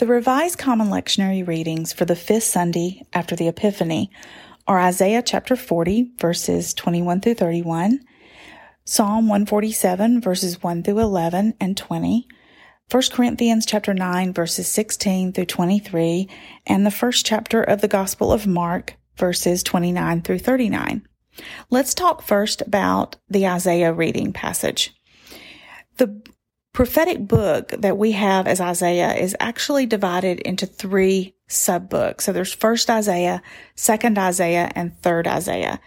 The Revised Common Lectionary readings for the fifth Sunday after the Epiphany are Isaiah chapter 40, verses 21 through 31, Psalm 147, verses 1 through 11 and 20, 1 Corinthians chapter 9, verses 16 through 23, and the first chapter of the Gospel of Mark, verses 29 through 39. Let's talk first about the Isaiah reading passage. The prophetic book that we have as Isaiah is actually divided into three subbooks. So there's first Isaiah, second Isaiah, and third Isaiah.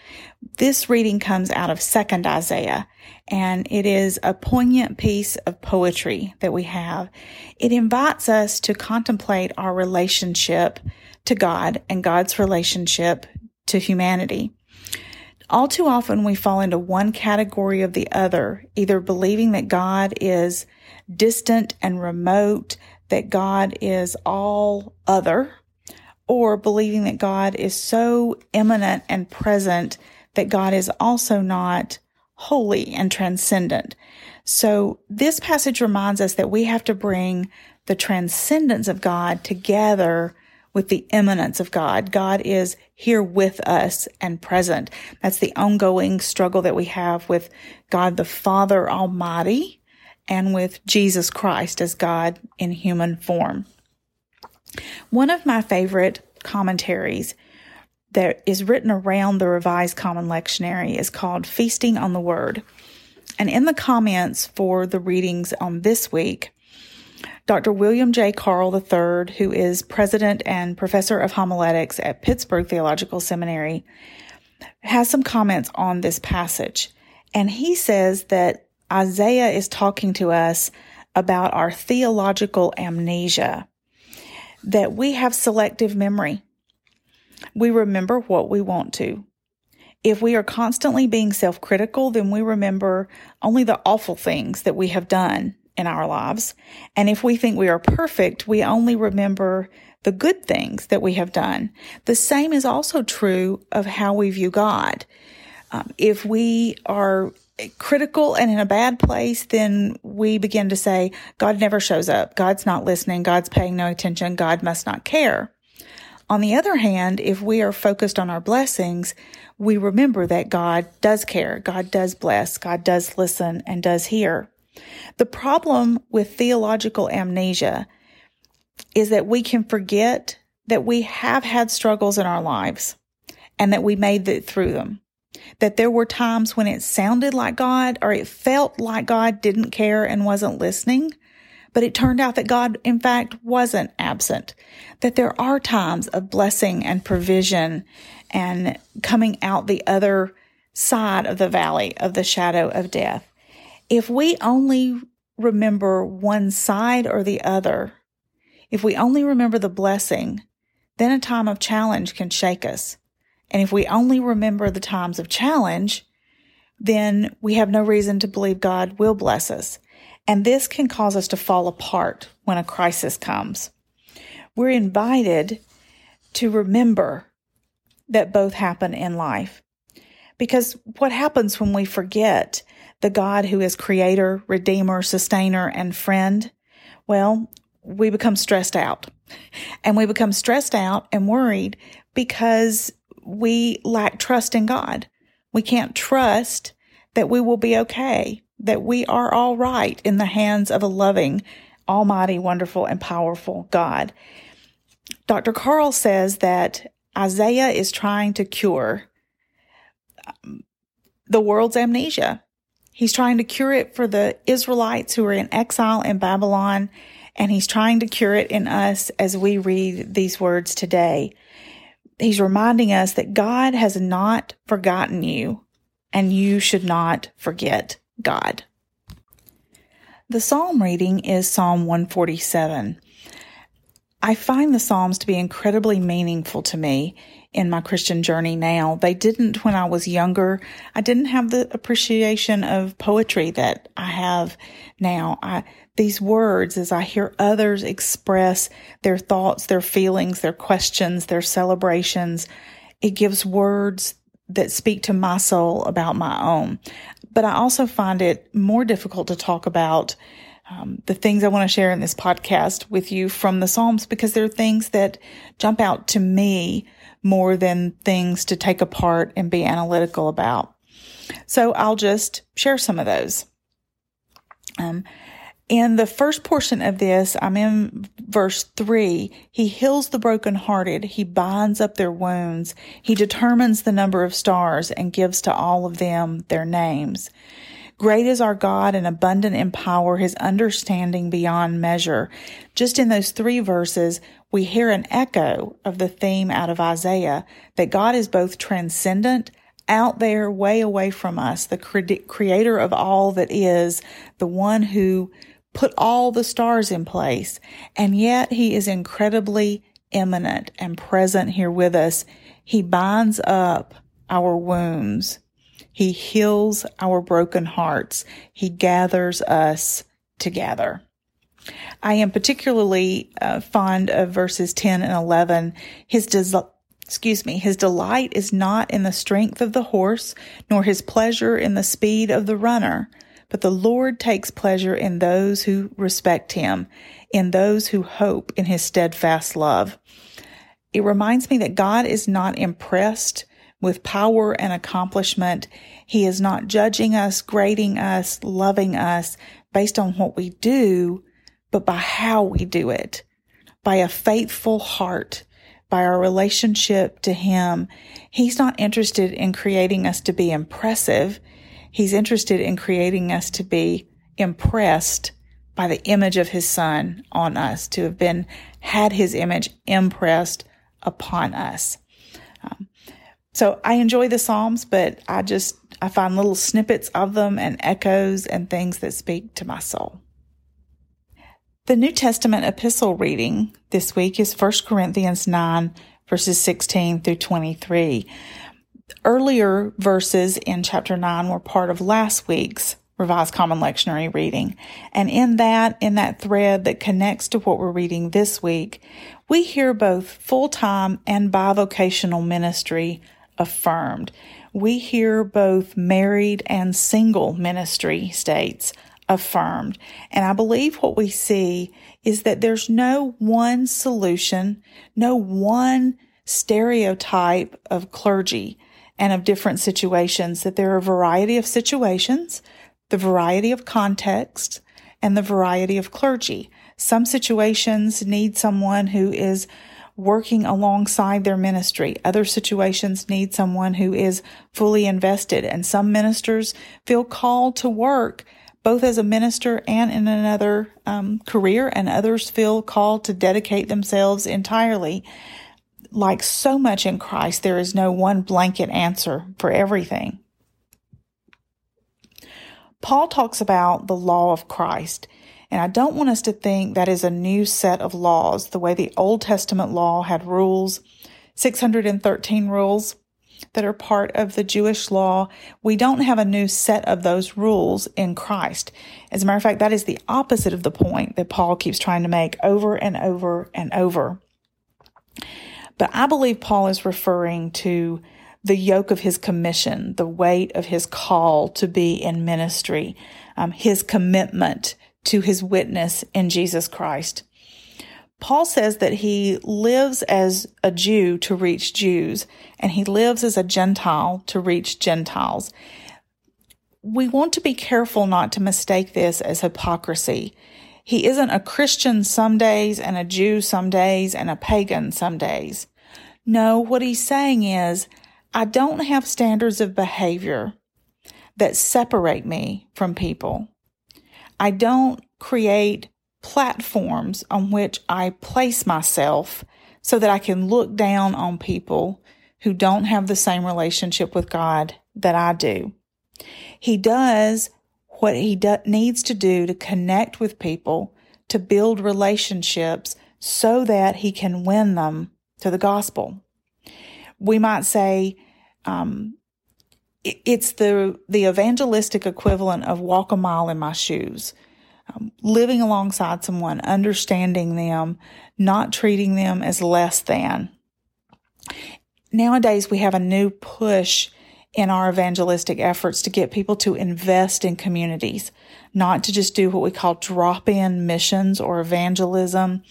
This reading comes out of second Isaiah and it is a poignant piece of poetry that we have. It invites us to contemplate our relationship to God and God's relationship to humanity. All too often we fall into one category of the other, either believing that God is distant and remote, that God is all other, or believing that God is so immanent and present that God is also not holy and transcendent. So this passage reminds us that we have to bring the transcendence of God together with the immanence of God. God is here with us and present. That's the ongoing struggle that we have with God the Father Almighty and with Jesus Christ as God in human form. One of my favorite commentaries that is written around the Revised Common Lectionary is called Feasting on the Word. And in the comments for the readings on this week, Dr. William J. Carl III, who is president and professor of homiletics at Pittsburgh Theological Seminary, has some comments on this passage. And he says that Isaiah is talking to us about our theological amnesia, that we have selective memory. We remember what we want to. If we are constantly being self critical, then we remember only the awful things that we have done in our lives. And if we think we are perfect, we only remember the good things that we have done. The same is also true of how we view God. Um, if we are critical and in a bad place, then we begin to say, God never shows up. God's not listening. God's paying no attention. God must not care. On the other hand, if we are focused on our blessings, we remember that God does care. God does bless. God does listen and does hear. The problem with theological amnesia is that we can forget that we have had struggles in our lives and that we made it through them. That there were times when it sounded like God or it felt like God didn't care and wasn't listening, but it turned out that God, in fact, wasn't absent. That there are times of blessing and provision and coming out the other side of the valley of the shadow of death. If we only remember one side or the other, if we only remember the blessing, then a time of challenge can shake us. And if we only remember the times of challenge, then we have no reason to believe God will bless us. And this can cause us to fall apart when a crisis comes. We're invited to remember that both happen in life. Because what happens when we forget the God who is creator, redeemer, sustainer, and friend, well, we become stressed out. And we become stressed out and worried because we lack trust in God. We can't trust that we will be okay, that we are all right in the hands of a loving, almighty, wonderful, and powerful God. Dr. Carl says that Isaiah is trying to cure um, the world's amnesia. He's trying to cure it for the Israelites who are in exile in Babylon, and he's trying to cure it in us as we read these words today. He's reminding us that God has not forgotten you, and you should not forget God. The psalm reading is Psalm 147. I find the Psalms to be incredibly meaningful to me in my Christian journey now. They didn't when I was younger. I didn't have the appreciation of poetry that I have now. I, these words, as I hear others express their thoughts, their feelings, their questions, their celebrations, it gives words that speak to my soul about my own. But I also find it more difficult to talk about um, the things I want to share in this podcast with you from the Psalms because they're things that jump out to me more than things to take apart and be analytical about. So I'll just share some of those. Um, in the first portion of this, I'm in verse three. He heals the brokenhearted. He binds up their wounds. He determines the number of stars and gives to all of them their names. Great is our God and abundant in power, his understanding beyond measure. Just in those three verses, we hear an echo of the theme out of Isaiah that God is both transcendent, out there, way away from us, the creator of all that is, the one who put all the stars in place, and yet he is incredibly immanent and present here with us. He binds up our wounds. He heals our broken hearts. He gathers us together. I am particularly uh, fond of verses 10 and 11. His des- excuse me, his delight is not in the strength of the horse, nor his pleasure in the speed of the runner, but the Lord takes pleasure in those who respect him, in those who hope in his steadfast love. It reminds me that God is not impressed with power and accomplishment. He is not judging us, grading us, loving us based on what we do, but by how we do it, by a faithful heart, by our relationship to Him. He's not interested in creating us to be impressive. He's interested in creating us to be impressed by the image of his son on us, to have been, had his image impressed upon us. So I enjoy the Psalms, but I just, I find little snippets of them and echoes and things that speak to my soul. The New Testament epistle reading this week is 1 Corinthians 9 verses 16 through 23 earlier verses in chapter 9 were part of last week's Revised Common Lectionary reading. And in that, in that thread that connects to what we're reading this week, we hear both full-time and bivocational ministry affirmed. We hear both married and single ministry states affirmed. And I believe what we see is that there's no one solution, no one stereotype of clergy and of different situations, that there are a variety of situations, the variety of context, and the variety of clergy. Some situations need someone who is working alongside their ministry. Other situations need someone who is fully invested. And some ministers feel called to work both as a minister and in another um, career, and others feel called to dedicate themselves entirely like so much in Christ, there is no one blanket answer for everything. Paul talks about the law of Christ, and I don't want us to think that is a new set of laws, the way the Old Testament law had rules, 613 rules that are part of the Jewish law. We don't have a new set of those rules in Christ. As a matter of fact, that is the opposite of the point that Paul keeps trying to make over and over and over. But I believe Paul is referring to the yoke of his commission, the weight of his call to be in ministry, um, his commitment to his witness in Jesus Christ. Paul says that he lives as a Jew to reach Jews, and he lives as a Gentile to reach Gentiles. We want to be careful not to mistake this as hypocrisy. He isn't a Christian some days and a Jew some days and a pagan some days. No, what he's saying is, I don't have standards of behavior that separate me from people. I don't create platforms on which I place myself so that I can look down on people who don't have the same relationship with God that I do. He does what he do- needs to do to connect with people, to build relationships so that he can win them to the gospel. We might say, um, it's the the evangelistic equivalent of walk a mile in my shoes. Um, living alongside someone understanding them not treating them as less than. Nowadays we have a new push in our evangelistic efforts to get people to invest in communities not to just do what we call drop in missions or evangelism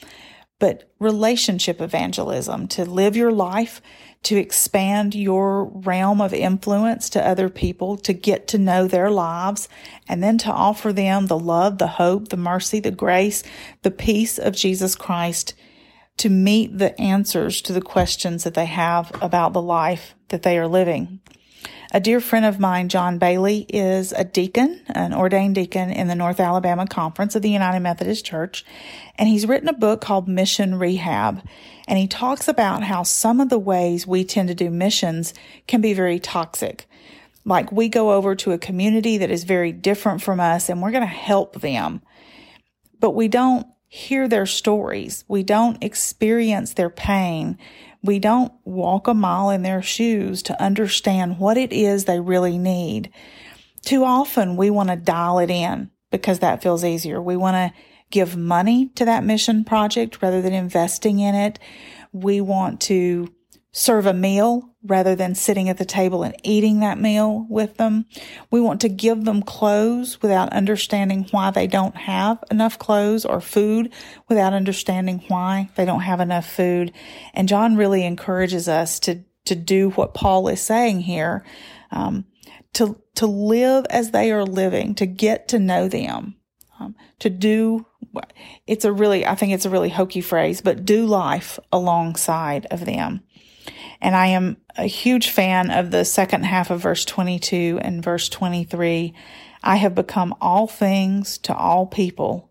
but relationship evangelism to live your life to expand your realm of influence to other people, to get to know their lives, and then to offer them the love, the hope, the mercy, the grace, the peace of Jesus Christ to meet the answers to the questions that they have about the life that they are living. A dear friend of mine, John Bailey, is a deacon, an ordained deacon in the North Alabama Conference of the United Methodist Church, and he's written a book called Mission Rehab. And he talks about how some of the ways we tend to do missions can be very toxic. Like we go over to a community that is very different from us and we're going to help them, but we don't hear their stories. We don't experience their pain. We don't walk a mile in their shoes to understand what it is they really need. Too often we want to dial it in because that feels easier. We want to give money to that mission project rather than investing in it. We want to serve a meal rather than sitting at the table and eating that meal with them. We want to give them clothes without understanding why they don't have enough clothes or food without understanding why they don't have enough food. And John really encourages us to, to do what Paul is saying here, um, to, to live as they are living, to get to know them, um, to do it's a really, I think it's a really hokey phrase, but do life alongside of them. And I am a huge fan of the second half of verse 22 and verse 23. I have become all things to all people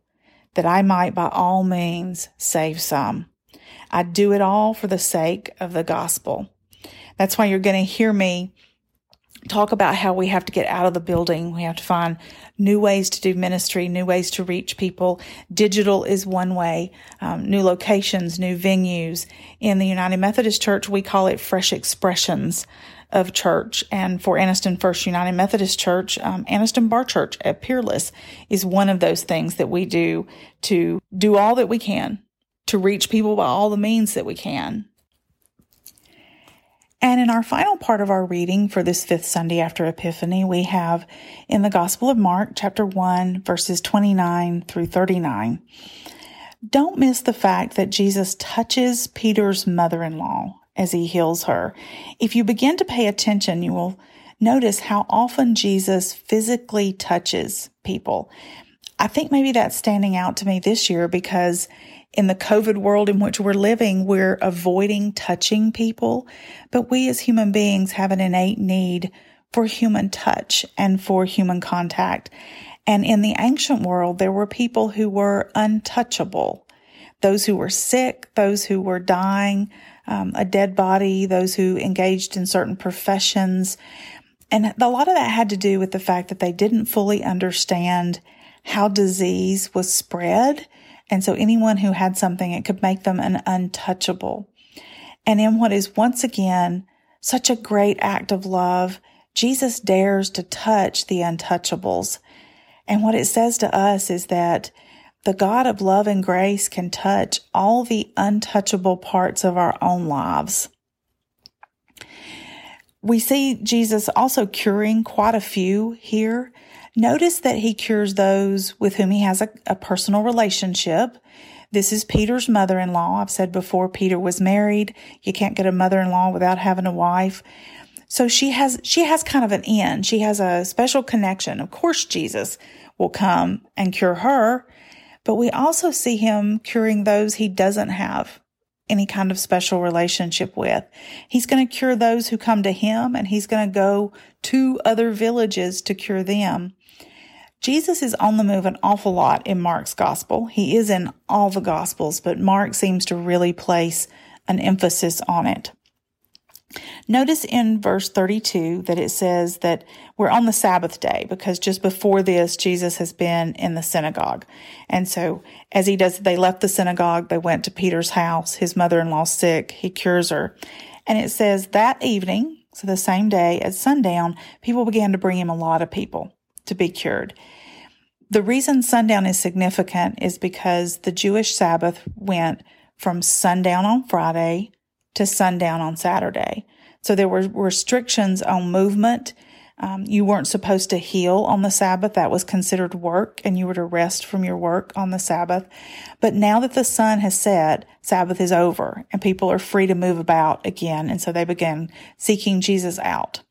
that I might by all means save some. I do it all for the sake of the gospel. That's why you're going to hear me talk about how we have to get out of the building. We have to find new ways to do ministry, new ways to reach people. Digital is one way, um, new locations, new venues. In the United Methodist Church, we call it fresh expressions of church. And for Anniston First United Methodist Church, um, Anniston Bar Church at Peerless is one of those things that we do to do all that we can to reach people by all the means that we can and in our final part of our reading for this fifth Sunday after Epiphany, we have in the Gospel of Mark, chapter 1, verses 29 through 39. Don't miss the fact that Jesus touches Peter's mother in law as he heals her. If you begin to pay attention, you will notice how often Jesus physically touches people. I think maybe that's standing out to me this year because in the COVID world in which we're living, we're avoiding touching people, but we as human beings have an innate need for human touch and for human contact. And in the ancient world, there were people who were untouchable. Those who were sick, those who were dying, um, a dead body, those who engaged in certain professions. And a lot of that had to do with the fact that they didn't fully understand how disease was spread and so anyone who had something, it could make them an untouchable. And in what is once again such a great act of love, Jesus dares to touch the untouchables. And what it says to us is that the God of love and grace can touch all the untouchable parts of our own lives. We see Jesus also curing quite a few here. Notice that he cures those with whom he has a, a personal relationship. This is Peter's mother in law. I've said before, Peter was married. You can't get a mother in law without having a wife. So she has, she has kind of an in. She has a special connection. Of course, Jesus will come and cure her, but we also see him curing those he doesn't have any kind of special relationship with. He's going to cure those who come to him and he's going to go to other villages to cure them. Jesus is on the move an awful lot in Mark's gospel. He is in all the gospels, but Mark seems to really place an emphasis on it. Notice in verse 32 that it says that we're on the Sabbath day because just before this, Jesus has been in the synagogue. And so as he does, they left the synagogue, they went to Peter's house, his mother-in-law sick, he cures her. And it says that evening, so the same day at sundown, people began to bring him a lot of people to be cured. The reason sundown is significant is because the Jewish Sabbath went from sundown on Friday to sundown on Saturday. So there were restrictions on movement. Um, you weren't supposed to heal on the Sabbath. That was considered work and you were to rest from your work on the Sabbath. But now that the sun has set, Sabbath is over and people are free to move about again. And so they began seeking Jesus out.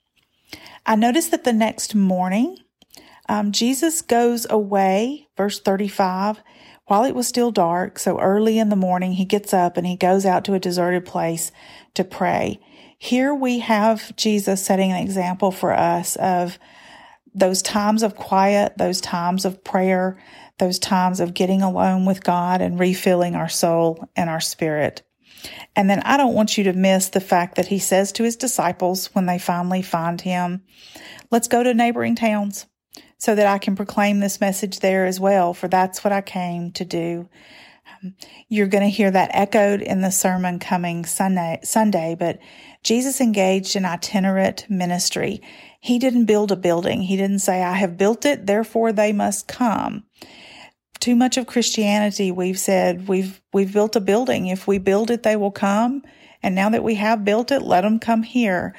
I noticed that the next morning, um, Jesus goes away, verse 35, while it was still dark. So early in the morning, he gets up and he goes out to a deserted place to pray. Here we have Jesus setting an example for us of those times of quiet, those times of prayer, those times of getting alone with God and refilling our soul and our spirit. And then I don't want you to miss the fact that he says to his disciples when they finally find him, let's go to neighboring towns so that I can proclaim this message there as well, for that's what I came to do. Um, you're going to hear that echoed in the sermon coming Sunday, Sunday, but Jesus engaged in itinerant ministry. He didn't build a building. He didn't say, I have built it, therefore they must come. Too much of Christianity, we've said, we've, we've built a building. If we build it, they will come. And now that we have built it, let them come here.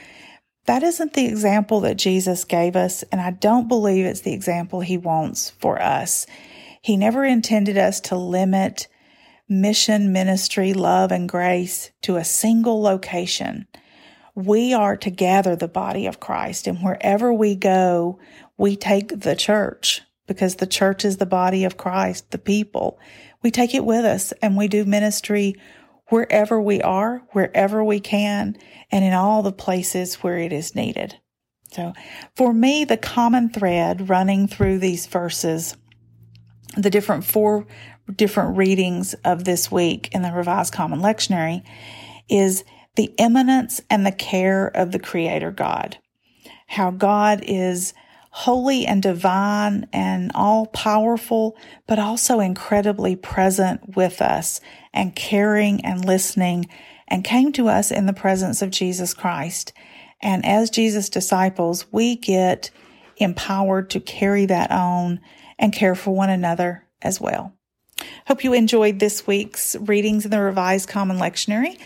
That isn't the example that Jesus gave us, and I don't believe it's the example he wants for us. He never intended us to limit mission, ministry, love, and grace to a single location. We are to gather the body of Christ, and wherever we go, we take the church because the church is the body of Christ, the people. We take it with us and we do ministry wherever we are, wherever we can, and in all the places where it is needed. So for me, the common thread running through these verses, the different four different readings of this week in the Revised Common Lectionary is the immanence and the care of the Creator God. How God is holy and divine and all powerful, but also incredibly present with us and caring and listening and came to us in the presence of Jesus Christ. And as Jesus disciples, we get empowered to carry that on and care for one another as well. Hope you enjoyed this week's readings in the Revised Common Lectionary.